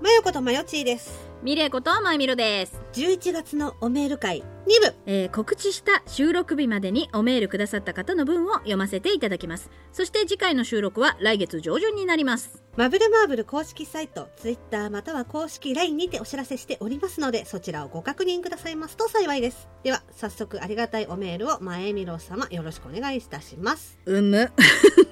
まよことまよちーです。ミレイことまゆみろです。11月のおメール会2部。えー告知した収録日までにおメールくださった方の分を読ませていただきます。そして次回の収録は来月上旬になります。マブルマーブル公式サイト、ツイッターまたは公式 LINE にてお知らせしておりますので、そちらをご確認くださいますと幸いです。では、早速ありがたいおメールをまえみろ様よろしくお願いいたします。うむ。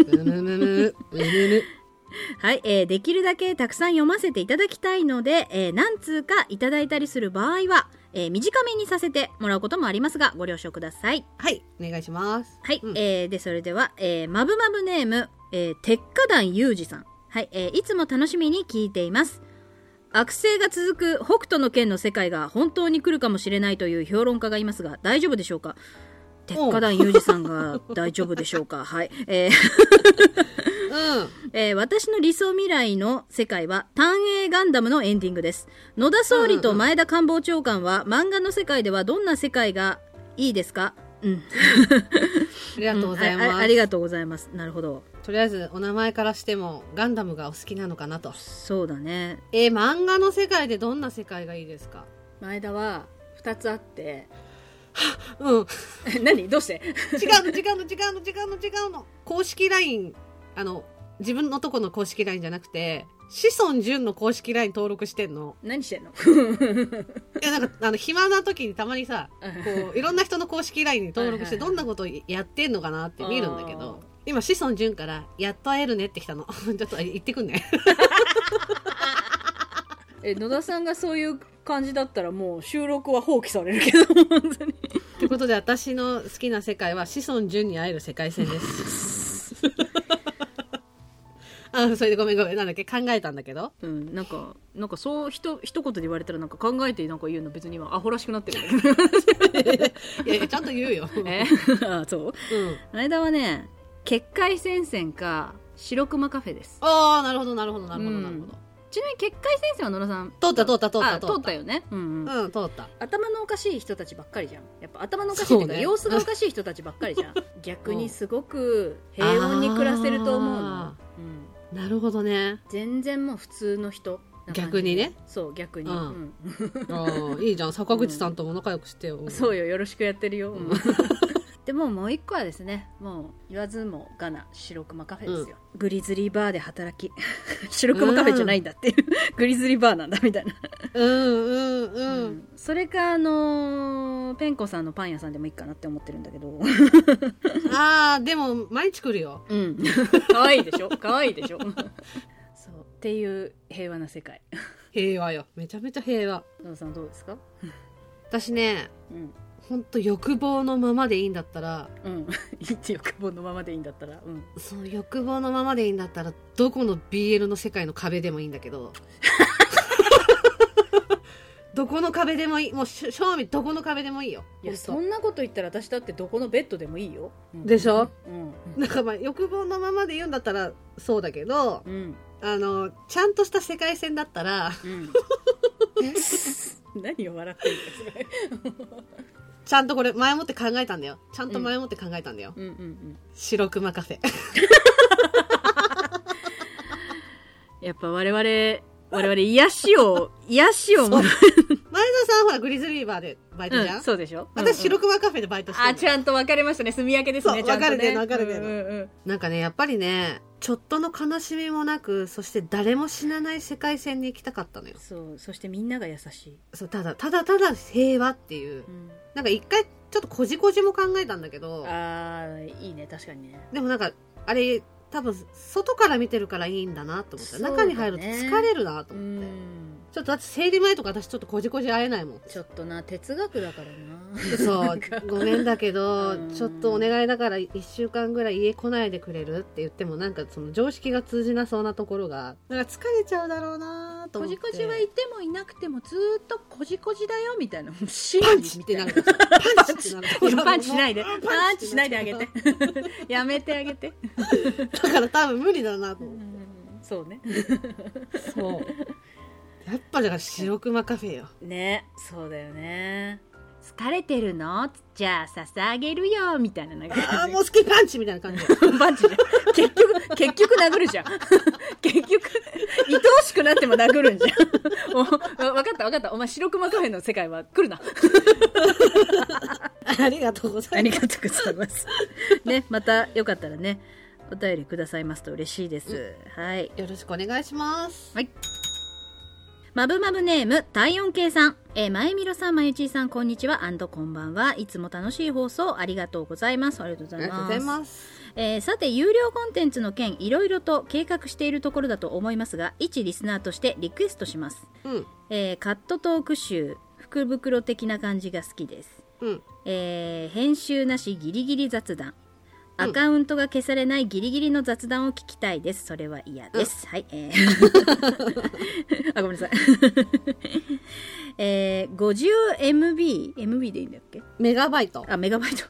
うむむむ、うむむ。はい、えーできるだけたくさん読ませていただきたいので、えー何通かいただいたりする場合は、えー短めにさせてもらうこともありますが、ご了承ください。はい、お願いします。はい、うんえーで、それでは、えー、まぶまぶネーム、えー、鉄火団ゆうじさん。はい、えーいつも楽しみに聞いています。悪性が続く北斗の剣の世界が本当に来るかもしれないという評論家がいますが、大丈夫でしょうか？鉄火団ゆうじさんが大丈夫でしょうか？はい。えーうん。えー私の理想未来の世界は単影ガンダムのエンディングです。野田総理と前田官房長官は漫画の世界ではどんな世界がいいですか？うん。ありがとうございます。ああありがとうございます。なるほど。とりあえず、お名前からしても、ガンダムがお好きなのかなと。そうだね。えー漫画の世界でどんな世界がいいですか？前田は2つあって。うん。何？どうして？違うの違うの違うの違うの違うの公式 LINE あの自分のとこの公式 LINE じゃなくて子孫淳の公式 LINE 登録してんの。何してんの？いやなんかあの暇な時にたまにさこういろんな人の公式 LINE に登録してどんなことやってんのかなって見るんだけど今子孫淳から「やっと会えるね」ってきたの。ちょっと言ってくんね。え、野田さんがそういう感じだったらもう収録は放棄されるけど、本当に。ということで私の好きな世界は子孫淳に会える世界線です あそれでごめんごめんなんだっけ考えたんだけど。うん、なんか、なんかそう、ひと、一言で言われたらなんか考えてなんか言うの別に今アホらしくなってるんだけど。いやいやちゃんと言うよ、え？あ、そう？うん、間はね、結界戦線か、白熊カフェです。ああなるほどなるほどなるほどなるほど、ちなみに結界戦線は野田さん。通った通った通ったあ、通った。よね。うんうん。うん通った。頭のおかしい人たちばっかりじゃん。やっぱ頭のおかしいっていうか様子がおかしい人たちばっかりじゃん。逆にすごく平穏に暮らせると思うの。あ、うん、なるほどね。全然もう普通の人逆にね。そう逆に、うん。うん。ああいいじゃん。坂口さんとも仲良くしてよ、そうよよろしくやってるよ、うんでももう一個はですねもう言わずもがな白熊カフェですよ、グリズリーバーで働き 白熊カフェじゃないんだっていう、グリズリーバーなんだみたいな。うんうんうん、うん。それかあのーペンコさんのパン屋さんでもいいかなって思ってるんだけど。ああでも毎日来るよ。うん。可愛いでしょ？可愛いでしょ？そう。っていう平和な世界。平和よ。めちゃめちゃ平和。さんどうですか？私ねうんほんと欲望のままでいいんだったらうん。いいって欲望のままでいいんだったら。うん。その欲望のままでいいんだったらどこの BL の世界の壁でもいいんだけど。どこの壁でもいいもうし正味どこの壁でもいいよ。いやそんなこと言ったら私だってどこのベッドでもいいよ、うん。でしょ？うん。なんかまあ欲望のままで言うんだったらそうだけどうん。あのちゃんとした世界線だったらうん。何を笑ってるんですかちゃんとこれ前もって考えたんだよ。ちゃんと前もって考えたんだよ、うんうんうん。白熊カフェ。やっぱ我々我々癒しを癒しをさんほらグリズリーバーでバイトじゃん、うん、そうでしょ？私白く熊カフェでバイトしてるあちゃんと分かれましたね。住み分けですね分かれてる分かれてる。うんうん。うんなんかねやっぱりねちょっとの悲しみもなくそして誰も死なない世界線に行きたかったのよ。そうそしてみんなが優しい、そうただただただ平和っていう。うん、なんか一回ちょっとこじこじも考えたんだけど。あーいいね確かにね。でもなんかあれ多分外から見てるからいいんだなと思って、そうだね。中に入ると疲れるなとう思って、んちょっとだって生理前とか私ちょっとこじこじ会えないもん。ちょっとな哲学だからな。そうごめんだけどうんちょっとお願いだから1週間ぐらい家来ないでくれるって言ってもなんかその常識が通じなそうなところが。なんか疲れちゃうだろうなとこ思って。じこじはいてもいなくてもずーっとこじこじだよみたいな。真パン理みたいなチってなるパンチってなるパンチしないでパンチしないであげて。やめてあげて。だから多分無理だなと思って。そうね。そうやっぱだから白熊カフェよねそうだよね疲れてるの？じゃあ捧げるよみたいななんかああもう好きパンチみたいな感じ パンチじゃん結局結局殴るじゃん 結局愛おしくくなっても殴るんじゃん。おわ分かった分かった。お前白熊カフェの世界は来るな。ありがとうござあいます。りがとうございます。ね、またよかったらね、お便りくださいますと嬉しいです。はい。よろしくお願いします。はい。まぶまぶネーム、体温計さん。えー、まえみろさん、まゆちーさん、こんにちは。アンドこんばんは。いつも楽しい放送ありがとうございます。ありがとうございます。ありがとうございます。えーさて有料コンテンツの件いろいろと計画しているところだと思いますが一リスナーとしてリクエストします、うん。えーカットトーク集福袋的な感じが好きです、うん。えー編集なしギリギリ雑談うんアカウントが消されないギリギリの雑談を聞きたいですそれは嫌です、はいえー あごめんなさい えー、50MB MB でいいんだっけ？メガバイト。あ、メガバイト。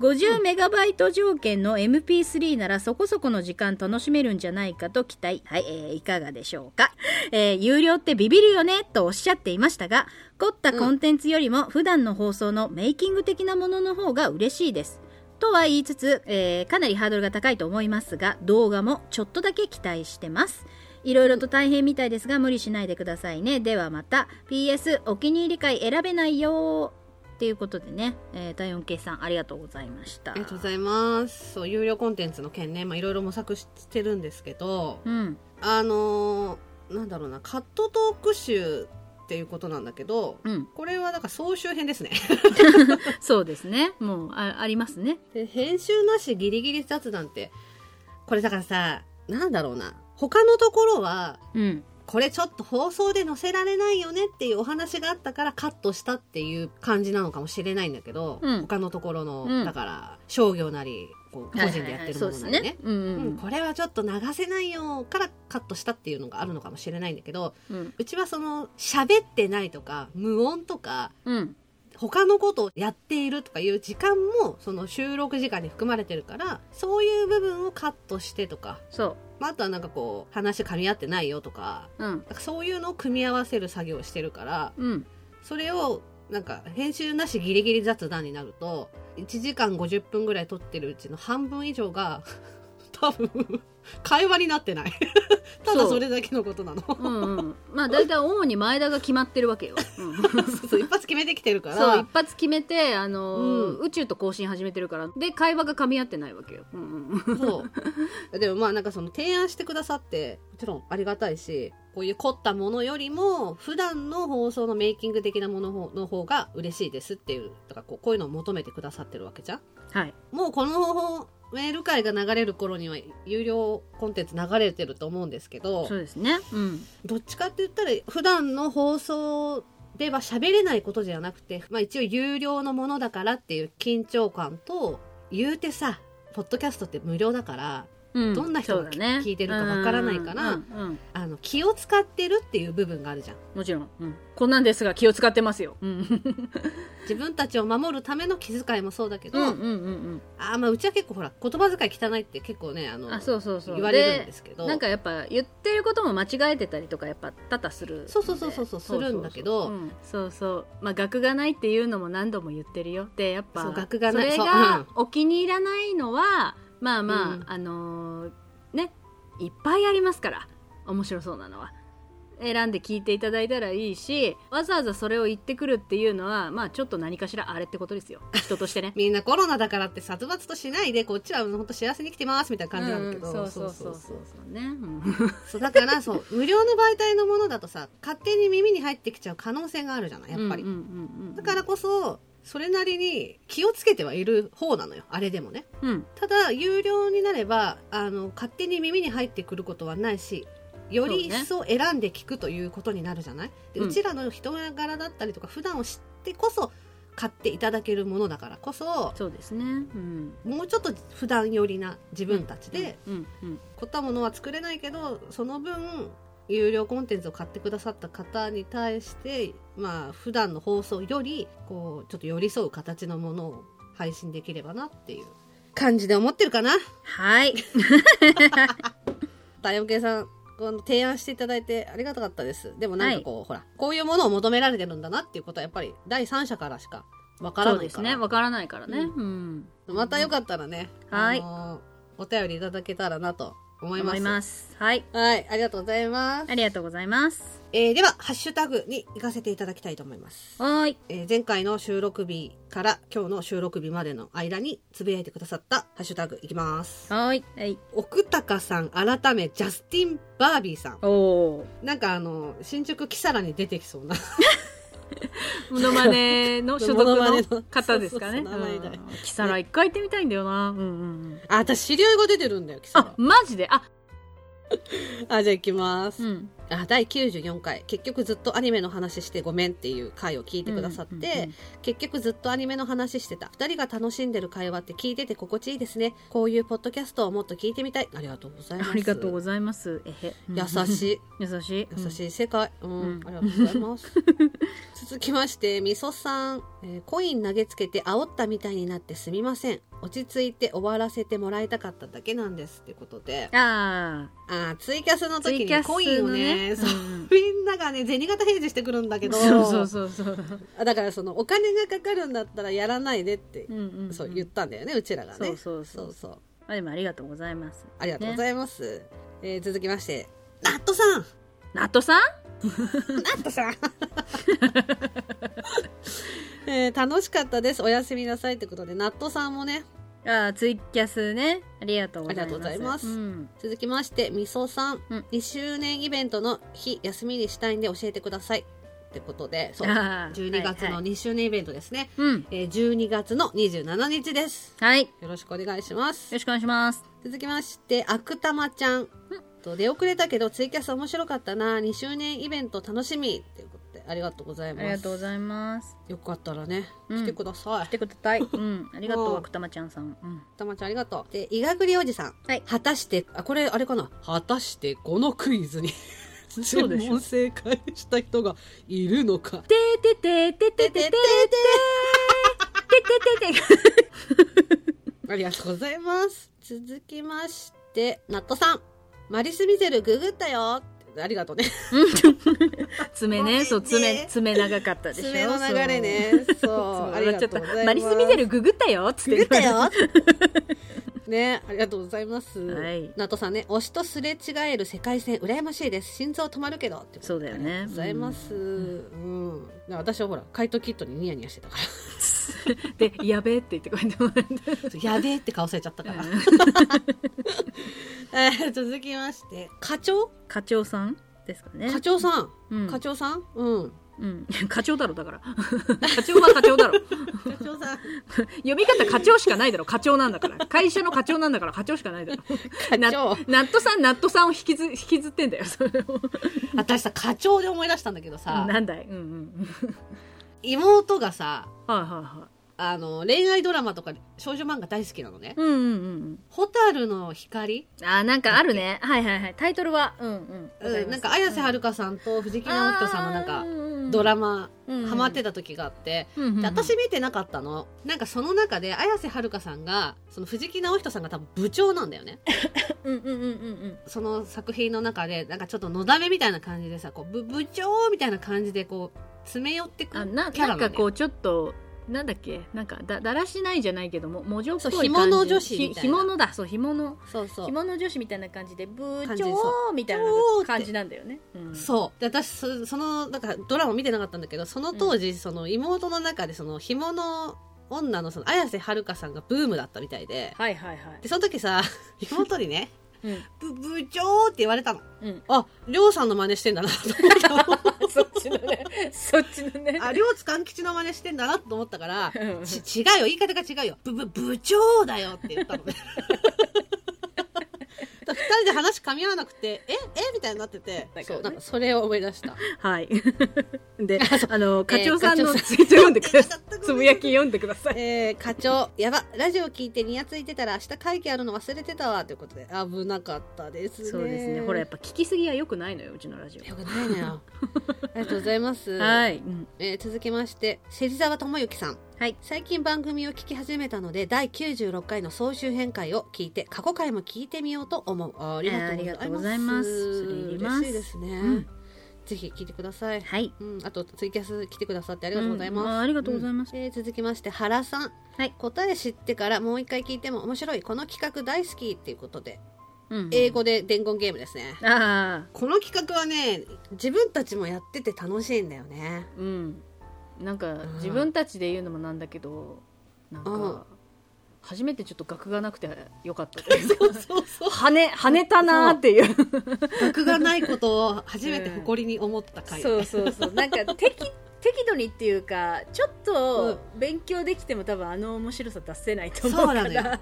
50メガバイト条件の MP3 ならそこそこの時間楽しめるんじゃないかと期待。はい、えーいかがでしょうか？えー有料ってビビるよねとおっしゃっていましたが、凝ったコンテンツよりも普段の放送のメイキング的なものの方が嬉しいです。とは言いつつ、えーかなりハードルが高いと思いますが、動画もちょっとだけ期待してます。いろいろと大変みたいですが、無理しないでくださいね。ではまた。PS、お気に入り会選べないよっていうことでね、えー、第4系さんありがとうございました。ありがとうございます。そう、有料コンテンツの件ね、まあいろいろ模索してるんですけど、うん。あのーなんだろうな、カットトーク集っていうことなんだけど、うん。これはだから総集編ですね。そうですね。もう、あありますね。で編集なしギリギリ雑談って、これだからさ、なんだろうな。他のところは、うん。これちょっと放送で載せられないよねっていうお話があったからカットしたっていう感じなのかもしれないんだけど、うん他のところの、うんだから商業なりこう個人でやってるものなりね,、はいはいはいそうですね。うんううんん。これはちょっと流せないよからカットしたっていうのがあるのかもしれないんだけどうん。うちはその喋ってないとか無音とかうん。他のことをやっているとかいう時間もその収録時間に含まれてるからそういう部分をカットしてとか、そまあ、あとはなんかこう話噛み合ってないよとかう。んかそういうのを組み合わせる作業をしてるからうん。それをなんか編集なしギリギリ雑談になると1時間50分ぐらい撮ってるうちの半分以上が 多分会話になってないただそれだけのことなのうんうん。まあ、大体主に前田が決まってるわけよ。うん。そうそう一発決めてきてるからそう、一発決めて、あのーうん宇宙と交信始めてるから。で、会話が噛み合ってないわけよ。うんうん。そう。でもまあなんかその提案してくださって、もちろんありがたいし、こういう凝ったものよりも、普段の放送のメイキング的なものの方が嬉しいですっていう、だからこうこういうのを求めてくださってるわけじゃん。はい。もうこの方法、メール会が流れる頃には有料コンテンツ流れてると思うんですけどそう、ですね。うん。どっちかって言ったら普段の放送では喋れないことじゃなくて、まあ一応有料のものだからっていう緊張感と、言うてさ、ポッドキャストって無料だから、うん。どんな人がね。聞いてるかわからないからうんうんうん。あの気を使ってるっていう部分があるじゃん。もちろん。うん。こんなんですが気を使ってますよ。うん。自分たちを守るための気遣いもそうだけど、うんうんうんあまあうちは結構ほら言葉遣い汚いって結構ねあのそうそうそう。言われるんですけど。なんかやっぱ言ってることも間違えてたりとかやっぱ多々する。そうそうそうそうそうするんだけどうん。そうそう。まあ学がないっていうのも何度も言ってるよ。でやっぱそう学がない。それがお気に入らないのはまあまあ、うん。あのーねいっぱいありますから面白そうなのは。選んで聞いていただいたらいいしわざわざそれを言ってくるっていうのはまあちょっと何かしらあれってことですよ。人としてね。みんなコロナだからって殺伐としないでこっちは本当幸せに生きてますみたいな感じなんだけど、うんうんそうそう。そうそうそうね、うん。そうだからそう無料の媒体のものだとさ勝手に耳に入ってきちゃう可能性があるじゃないやっぱり、だからこそそれなりに気をつけてはいる方なのよ。あれでもね。うん。ただ有料になればあの勝手に耳に入ってくることはないしより一層選んで聞くということになるじゃない？でうん。うちらの人柄だったりとか普段を知ってこそ買っていただけるものだからこそそうですね。うん。もうちょっと普段寄りな自分たちでうん。うん。凝ったものは作れないけどその分有料コンテンツを買ってくださった方に対してまあ普段の放送よりこうちょっと寄り添う形のものを配信できればなっていう感じで思ってるかな？はい。大山系さんこの提案していただいてありがたかったです。でもなんかこう、ほらこういうものを求められてるんだなっていうことはやっぱり第三者からしかわからそうないから。ですね。わからないからね。ううん。またよかったらね、はい。あのお便りいただけたらなと思います。ます。はい。はい、ありがとうございます。ありがとうございます。えーでは、ハッシュタグに行かせていただきたいと思います。はーい。えー前回の収録日から今日の収録日までの間につぶやいてくださったハッシュタグいきます。はーい。はい。奥高さん改めジャスティン・バービーさん。おー。なんかあの、新宿キサラに出てきそうな。モノマネの所属のの方ですかね。そうそうそう名前キサラ一回行ってみたいんだよな。うんうんうん。あ、私知り合いが出てるんだよ、キサあラ、。マジで？あ、あ、じゃあ行きます。うん。あ第94回。結局ずっとアニメの話してごめんっていう回を聞いてくださって、うんうんうん結局ずっとアニメの話してた。2人が楽しんでる会話って聞いてて心地いいですね。こういうポッドキャストをもっと聞いてみたい。ありがとうございます。ありがとうございます。えへ。優しい。優しい。優しい世界、うん。うん。ありがとうございます。続きましてみそさん、えーコイン投げつけて煽ったみたいになってすみません。落ち着いて終わらせてもらいたかっただけなんですってことで。うん。ああーツイキャスの時にコインをのねね。そう。うんみんながね銭形平次してくるんだけど。そうそうそうそう。だからそのお金がかかるんだったらやらないでって、うんうんん。そう言ったんだよねうちらがね。そうそうそう。そうそう。あでもありがとうございます。ありがとうございます、えー続きましてナットさん。ナットさん？ナットさん。えー楽しかったです。おやすみなさいってことでナットさんもねあーツイキャスね。ありがとうございます。ありがとうございますうん。続きましてみそさん、うん2周年イベントの日休みにしたいんで教えてくださいってことでそうあー12月のはいはい2周年イベントですね、うん。えー12月の27日ですはい。よよろしくお願いしますろしくお願いします。続きまして、あくたまちゃん。と出遅れたけど、ツイキャス面白かったな。2周年イベント楽しみ。ありがとうございあます。りがとうございます。よかったらね、うん来てください。来てください。うん。ありがとう、うん奥多摩ちゃんさん。うん。たまちゃんありがとう。で、いがぐりおじさん。はい果たして、あ、これあれかな？果たして、このクイズに 全問正解した人がいるのか。ててててててててててててありがとうございます。続きまして、ナットさん。マリス・ミゼルググったよ。ありがとうね。爪ね、そう、爪、爪長かったでしょ？爪の流れね。そう。そう。ありがちょっととうございます。マリス・ミゼルググったよ？っつってググったよねありがとうございます。はいナトさんね、推しとすれ違える世界線、羨ましいです。心臓止まるけど。そうだよねありがとうございます。うん。だから私はほら、怪盗キットにニヤニヤしてたか で、やべえって言ってこうやってもらって。ら。やべえって顔されちゃったから。えー続きまして、課長？課長さんですかね。課長さん。うん課長さん？うん。うん。課長だろ、だから。課長は課長だろ。課長さん。読み方課長しかないだろ。課長なんだから。会社の課長なんだから課長しかないだろ。課な長。ナットさん、ナットさんを引きず、引きずってんだよ、それを。私さ、課長で思い出したんだけどさ、なんだい？うんうんうん。妹がさ、はいはいはい。あの、恋愛ドラマとか少女漫画大好きなのね。うんうんうんホタルの光？うん。あー、なんかあるね。はいはいはい。タイトルは、うんうん。うんなんか綾瀬はるかさんと藤木直人さんのなんかドラマうんハマってた時があって、うんうんうんで私見てなかったのなんかその中で綾瀬はるかさんがその藤木直人さんが多分部長なんだよね うんうんうんうんうん。その作品の中でなんかちょっとのだめみたいな感じでさこう部部長みたいな感じでこう詰め寄ってくあなキャラなんなんかこうちょっとなんだっけ？なんかだだらしないじゃないけどももじょっぽい感じ。干物女子みたいな。ひ干物だそう干物そうそう。干物女子みたいな感じで部感じそ長みたいな感じなんだよね、うん、そう。で私そそのだからドラマ見てなかったんだけどその当時、その妹の中でその干物女のその綾瀬はるかさんがブームだったみたいで。はいはいはい。でその時さ 妹にねうん。部部長って言われたの。うん。ありょうさんの真似してんだなと思ったちのねそっちのね。ありょうつかん吉の真似してんだなと思ったからうん。ち 違うよ。言い方が違うよ。ぶぶ部長だよって言ったのね二人で話噛み合わなくてええみたいになっててそうなんかそれを思い出した。はい。であの課えー長さんのツイート読んでください。つぶやき読んでください。えー、課長、やば、ラジオ聞いてニヤついてたら明日会議あるの忘れてたわ、ということで、危なかったですね。そうですね。ほらやっぱ聞きすぎはよくないのようちのラジオ。よくないのよ。ありがとうございます。はい、うん。えー続きまして、芹沢智之さん。はい。最近番組を聞き始めたので、第96回の総集編会を聞いて、過去回も聞いてみようと思う。あありがとうございます。嬉しいですね。うん。ぜひ聞いてください。はい。うん、あとツイキャス来てくださってありがとうございます。うん。あありがとうございます。ん。えー続きまして原さん、はい。答え知ってからもう一回聞いても面白いこの企画大好きっていうことで、うん英語で伝言ゲームですね。ああこの企画はね、自分たちもやってて楽しいんだよね。うんなんかん。自分たちで言うのもなんだけどなんうん。か初めてちょっと額がなくてよかったです そうそうそう。跳ね跳ねたなーっていう。学がないことを初めて誇りに思った回。そうそうそう。なんか適適度にっていうかちょっと勉強できても多分あの面白さ出せないと思うからそうなのよ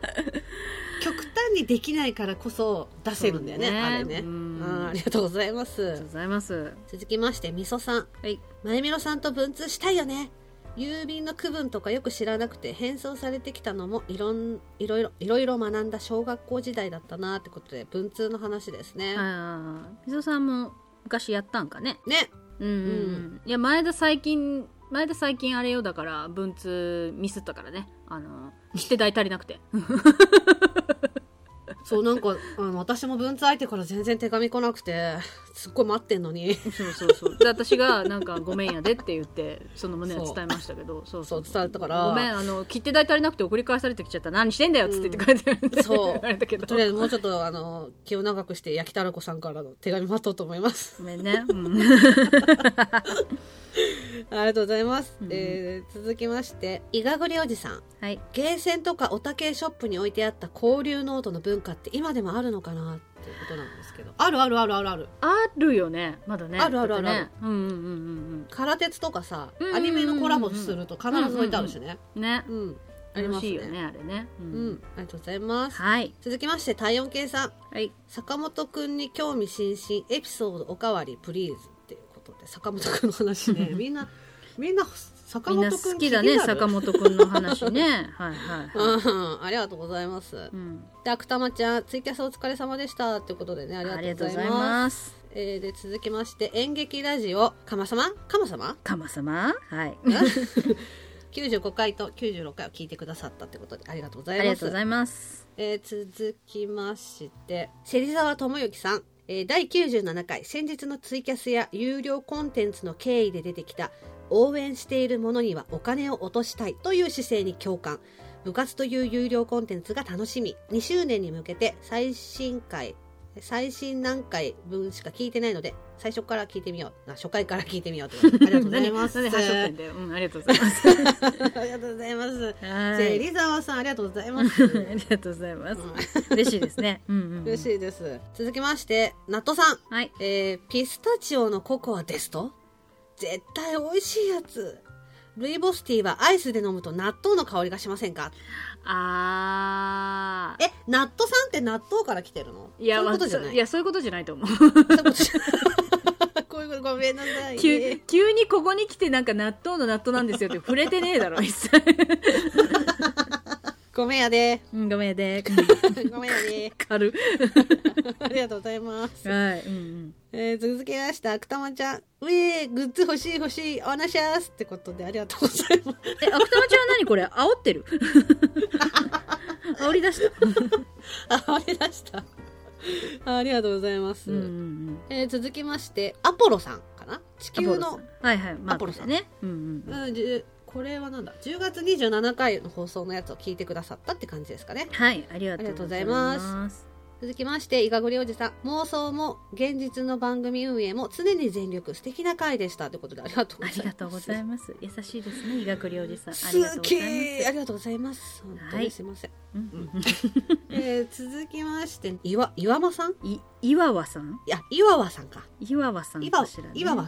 極端にできないからこそ出せるんだよね、ねあれね、う。ありがとうございますありがとう。ございます続きまして、みそさん。はいまゆみろさんと文通したいよね。郵便の区分とかよく知らなくて返送されてきたのもいろんいろいろいろいろ学んだ小学校時代だったなってことで文通の話ですね。みそさんも昔やったんかねね。うんいや前田最近前田最近あれよだから文通ミスったからね。あの切手代足りなくてそうなんかあの私も文通相手から全然手紙来なくてすっごい待ってんのに。そうそうそう。で私がなんか「ごめんやで」って言ってその旨は伝えましたけど。そう。そそうう。伝わったから。ごめんあの切手代足りなくて送り返されてきちゃった。何してんだよっつって言って書いてるんで、そう。れたけど。とりあえずもうちょっとあの気を長くして焼きたらこさんからの手紙待とうと思います。ごめんね、うん、ありがとうございます、うん。えー続きましていがぐりおじさん。はい。ゲーセンとかオタ系ショップに置いてあった交流ノートの文化って今でもあるのかなっていうことなんですけど。あるあるあるあるある。あるよね。まだね。あるあるある。だってね。うんうんうん空鉄とかさうんうんうんうん。アニメのコラボすると必ず置いてあるしね。うんね。うん。ありますね。楽しいよねあれね、ううんん。ありがとうございます。はい。続きまして体温計さん。はい。坂本くんに興味津々。エピソードおかわりプリーズっていうことで坂本くんの話ね。みんなみんな坂みんな本くん好きだね坂本くんの話ね。はいはいはい、うんありがとうございます。うん、でアクタマちゃんツイキャスお疲れ様でした。ってことでねあありがとうございます。えーで続きまして演劇ラジオかまさま？かまさま？かま様はい。95 回と96回を聞いてくださったってことでありがとうござあいます。りがとうございます。えー続きまして芹沢智之さん、えー第97回先日のツイキャスや有料コンテンツの経緯で出てきた応援している者にはお金を落としたいという姿勢に共感。部活という有料コンテンツが楽しみ。2周年に向けて最新回最新何回分しか聞いてないので最初から聞いてみよう。あ初回から聞いてみようと。で ありがとうございます。うん、ありがとうございます。ありがとうございます。はい。芹沢さんありがとうございます。ありがとうございます、嬉しいですね。うんうん、うん、嬉しいです。続きましてナットさん。はい。えーピスタチオのココアですと？絶対美味しいやつ。ルイボスティーはアイスで飲むと納豆の香りがしませんか？あー。え納豆さんって納豆から来てるの？いやそういうことじゃない？まあいやそういうことじゃないと思う。そういうことじゃこういうこと。ごめんなさい、急ね、急にここに来てなんか納豆の納豆なんですよって触れてねえだろ一切ごめんやで。うんごめんやで。ごめんやで。軽。ありがとうございます、はいうんうん。えー続きましてあくたまちゃん。うえーグッズ欲しい欲しいおなしゃーすってことでありがとうございます。え、あくたまちゃんは何これ？煽ってる？煽り出した？ああり出した。あありがとうございます、うんうんうん。えー続きましてアポロさんかな？地球のアポロさん。はいはい。マークアポロさん。ね。うんうん。うん。これはなんだ？10月27回の放送のやつを聞いてくださったって感じですかね。はい、ありがとうございます。続きましていがぐりおじさん。妄想も現実の番組運営も常に全力素敵な回でしたということでありがとうございます。ありがとうございます。優しいですね、医学療おじさん。あすりがとうございげます。ーありがとうございます。本当はい。にすいません、うん えー続きまして岩岩間さん？い、岩和さん？いや岩和さんか。岩和さん。岩和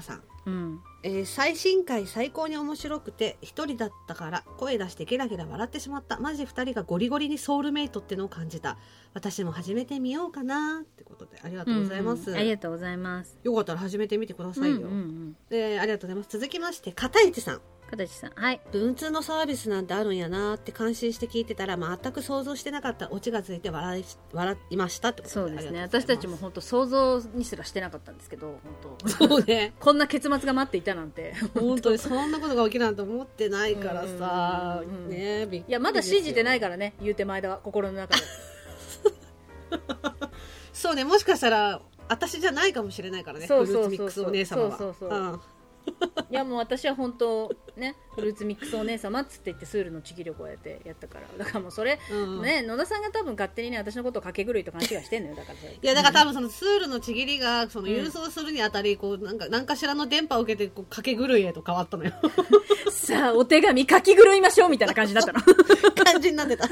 さんうん。えー最新回最高に面白くて一人だったから声出してゲラゲラ笑ってしまった。マジ二人がゴリゴリにソウルメイトってのを感じた。私も始めてみようかなってことでありがとうございます、うんうん。ありがとうございます。よかったら始めてみてくださいよ、うんうんうん。でありがとうございます。続きまして片市さん形さん。はい。文通のサービスなんてあるんやなって感心して聞いてたら全く想像してなかったオチがついて笑い笑いましたってことそうですね。私たちも本当想像にすらしてなかったんですけど、本当。そうね。こんな結末が待っていたなんて。本当にそんなことが起きるなんて思ってないからさ。ねびっくりいやまだ信じてないかからね。言うて前田は心の中で。そうね。もしかしたら私じゃないかもしれないからね。そうそうそうフルーツミックスお姉様は。そうそうそう。うん いやもう私は本当ねフルーツミックスお姉様っつって言ってスールのちぎりをこうやってやったから。だからもうそれ、うんね野田さんが多分勝手にね私のことをかけ狂いと勘違いしてんのよ。だからそれいやだから多分そのスールのちぎりがその郵送するにあたりこうなんか何かしらの電波を受けてこうかけ狂いへと変わったのよ。さあお手紙書き狂いましょうみたいな感じだったの。感じになってた。お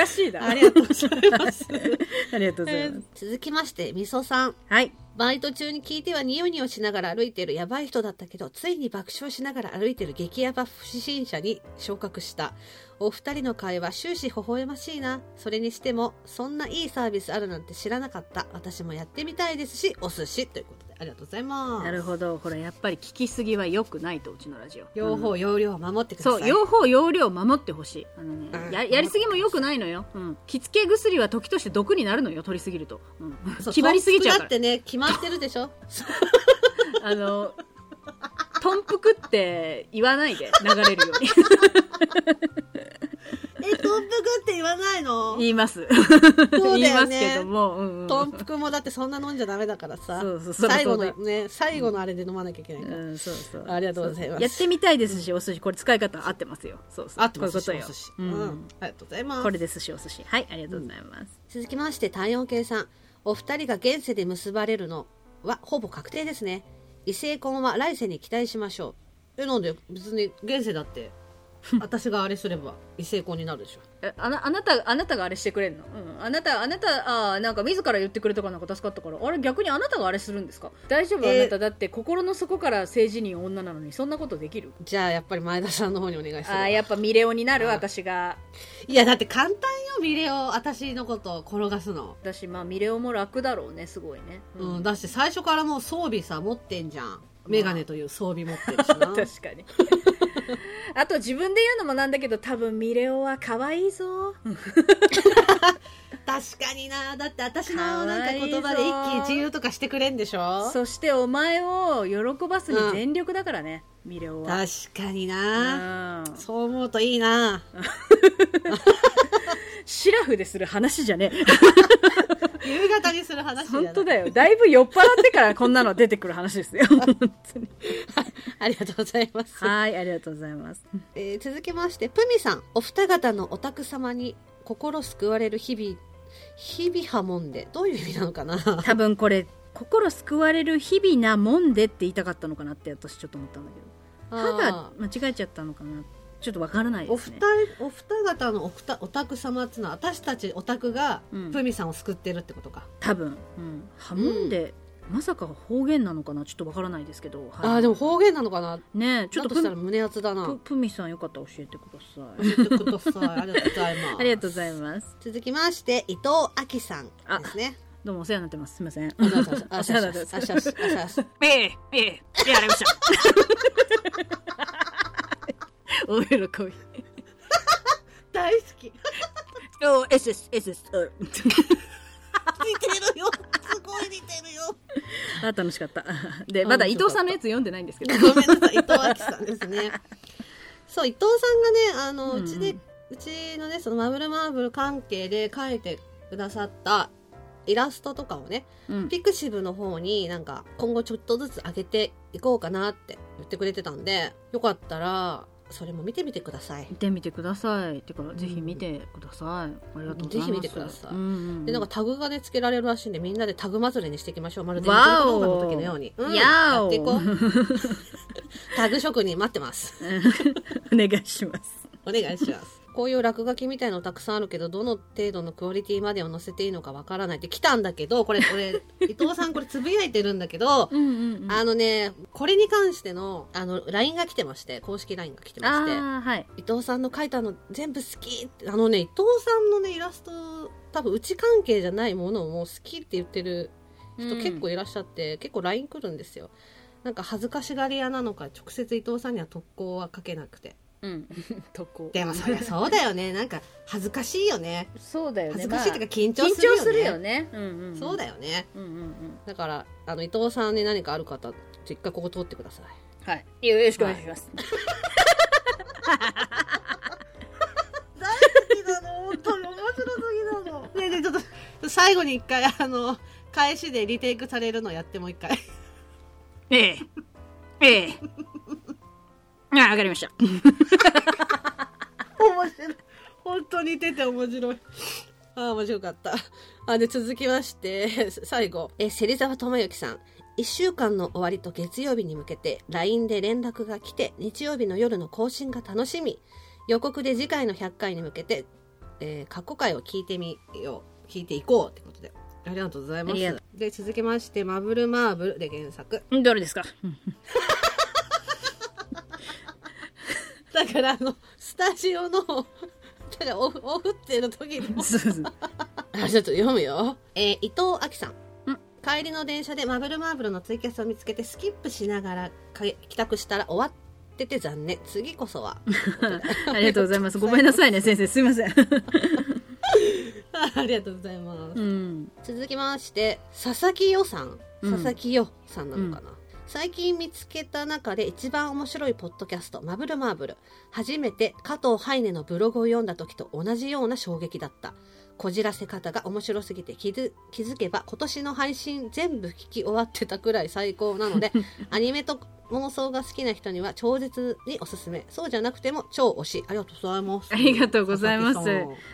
かしいだろありがとうございます、ありがとうございえます、ー続きましてみそさん。はい。バイト中に聞いてはニヤニヤしながら歩いてるやばい人だったけどついに爆笑しながら歩いてる激ヤバ不審者に昇格した。お二人の会話終始微笑ましいな。それにしてもそんないいサービスあるなんて知らなかった。私もやってみたいですしお寿司。ということでありがとうございます。なるほど。これやっぱり聞きすぎは良くないとうちのラジオ。両方容量を守ってください、そう両方容量を守ってほしい。あの、ねうん。ややりすぎも良くないのよ、うん、着付け薬は時として毒になるのよ取りすぎると、うん、決まりすぎちゃうから。だってね決まってるでしょ。あの豚腹って言わないで流れるようにえトンプクって言わないの？言います。そう言いますだよねけども、うんうん、トンプクもだってそんな飲んじゃダメだからさ。そうそうそう最後のね最後のあれで飲まなきゃいけないから、うん、そうそう。ありがとうございます。やってみたいですしお寿司。これ使い方合ってますよ。そうそう。あってますこういうことよ。お寿司。ううん。ん、ありがとうございます。これで寿司お寿司。はいありがとうございます、続きまして体温計さん。お二人が現世で結ばれるのはほぼ確定ですね。異性婚は来世に期待しましょう。えなんで？別に現世だって 私があれすれば異性婚になるでしょ。えあなあなたあなたがあれしてくれんの、うん、あなたあなたあーなんか自ら言ってくれたからなんか助かったから。あれ逆にあなたがあれするんですか？大丈夫、えー。あなた。だって心の底から性自認女なのに。そんなことできる？じゃあやっぱり前田さんの方にお願いするわ。あーやっぱミレオになる？あー。私が。いやだって簡単よミレオ。私のことを転がすの。私まあミレオも楽だろうねすごいね、うん、だして最初からもう装備さ持ってんじゃん。メガネという装備持ってるしな。確かに あと自分で言うのもなんだけど多分ミレオは可愛いぞ。確かにな。だって私のかなんか言葉で一喜一憂とかしてくれんでしょ？そしてお前を喜ばすに全力だからね、ミレオは。確かにな、うん。そう思うといいな。シラフでする話じゃねえ夕方にする話本当だよ。だいぶ酔っ払ってからこんなの出てくる話ですよ。本当に。ありがとうございます、はいありがとうございます。えー続きましてプミさん。お二方のお宅様に心救われる日々日々はもんで。どういう意味なのかな？多分これ心救われる日々なもんでって言いたかったのかなって私ちょっと思ったんだけど。歯が間違えちゃったのかなちょっとわからないお二ですね。人お二方のおふたお宅様っていうのは私たちお宅がうん。プミさんを救ってるってことか、多分、うん、はもんで、まさか方言なのかな？ちょっとわからないですけど、はい。ああでも方言なのかな？ねえちょっとしたら胸熱だな。ププミさんよかったら教えてください。ありがとうございます。ありがとうございます。続きまして伊藤亜紀さんですね。どうもお世話になってます。すみません。お世話になってます。あしゃしあしゃしあしゃええええましたお喜び大好き。お SS SS うん似てるよ。すごい似てるよ。あ楽しかった。であまだ伊藤さんのやつ読んでないんですけど。ごめんなさい伊藤さんですね。そう伊藤さんがねあの、ううんちでうちのねそのマブルマーブル関係で描いてくださったイラストとかをねうん。ピクシブの方になんか今後ちょっとずつ上げていこうかなって言ってくれてたんでよかったらそれも見てみてください。見てみてください。てかぜひ見てください。ありがとうございます。ぜひ見てください。うんうんでなんかタグがねつけられるらしいんでみんなでタグ祭りにしていきましょう。まるでわおの時のように、うん。やっていこう。タグ職人待ってます。お願いします。お願いしますこういう落書きみたいのたくさんあるけどどの程度のクオリティまでを載せていいのかわからないって来たんだけどこれこれ 伊藤さんこれつぶやいてるんだけどうんうんうん。あのねこれに関してのあの LINE が来てまして公式 LINE が来てましてはい。伊藤さんの描いたの全部好きってあのね伊藤さんのねイラスト多分うち関係じゃないものをもう好きって言ってる人うん結構いらっしゃって、結構 LINE 来るんですよ。なんか恥ずかしがり屋なのか直接伊藤さんには特攻はかけなくてうん。とこでもそりゃそうだよね。なんか恥ずかしいよね。そうだよね。恥ずかしいっていうかまあ緊張するよね,、緊張するよね。うんうんそうだよね。うんうんうん。だからあの伊藤さんに何かある方一回ここ通ってください。はい。よろしくお願いします。大好きなの。本当に面白すぎなの。ねえねえちょっと最後に一回あの返しでリテイクされるのやってもう一回。ええ。ええあ、わかりました。面白い。本当に似てて面白い。ああ、面白かった。あ、で、続きまして、最後、え、芹沢智之さん。1週間の終わりと月曜日に向けて LINE で連絡が来て日曜日の夜の更新が楽しみ予告で次回の100回に向けて、えー過去回を聞いてみよう聞いていこうってことでありがとうございますで続きまして「マブルマーブル」で原作どれですか？だからあのスタジオの だからオフオフっての時にもそうそう あ、ちょっと読むよ。えー伊藤亜紀さんん。帰りの電車でマブルマーブルのツイキャスを見つけてスキップしながらか帰宅したら終わってて残念。次こそは。ありがとうございます。ごめんなさいね、先生。すいません。ありがとうございます。うん。続きまして、佐々木よさん。うん佐々木よさんなのかな。最近見つけた中で一番面白いポッドキャスト、マブルマーブル。初めて加藤ハイネのブログを読んだ時と同じような衝撃だった。こじらせ方が面白すぎて気づ気づけば今年の配信全部聞き終わってたくらい最高なので アニメと妄想が好きな人には超絶におすすめ。そうじゃなくても超推し。ありがとうございます。ありがとうございます。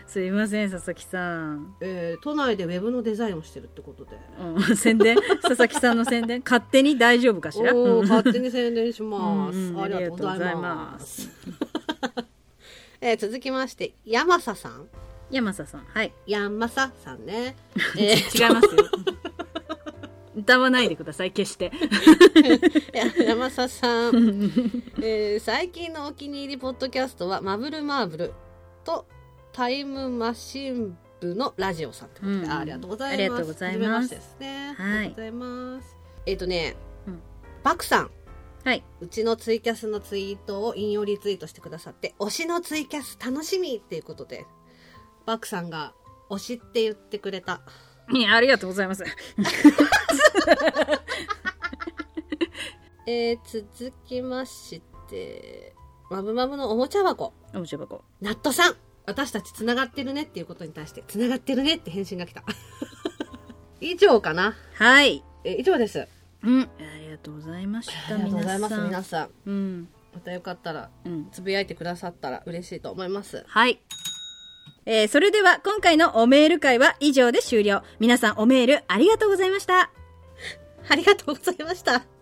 すいません、佐々木さん。えー都内でウェブのデザインをしてるってことで。うん、宣伝？佐々木さんの宣伝？勝手に大丈夫かしら？勝手に宣伝します。うんうん。ありがとうござい。ます。えー続きまして、山佐さん。山佐さん。はい。山佐さんね。えー違いますよ。歌わないでください、決して。山佐さん、えー最近のお気に入りポッドキャストは、マブルマーブルとタイムマシン部のラジオさんってことで、うんあありがとうございます。ありがとうございますすね。はいありがとうございます。えっ、とね、うんバクさん。はい。うちのツイキャスのツイートを引用リツイートしてくださって、推しのツイキャス楽しみっていうことで、バクさんが推しって言ってくれた。いやありがとうございます。えー、続きまして、マブマブのおもちゃ箱。おもちゃ箱。ナットさん私たち繋がってるねっていうことに対して、繋がってるねって返信が来た。以上かなはい。えー以上です。うん。ありがとうございました、ありがとうございます、皆さん。皆さん。うん。またよかったら、うん。つぶやいてくださったら嬉しいと思います。はい。えー、それでは今回のおメール会は以上で終了。皆さんおメールありがとうございました。ありがとうございました。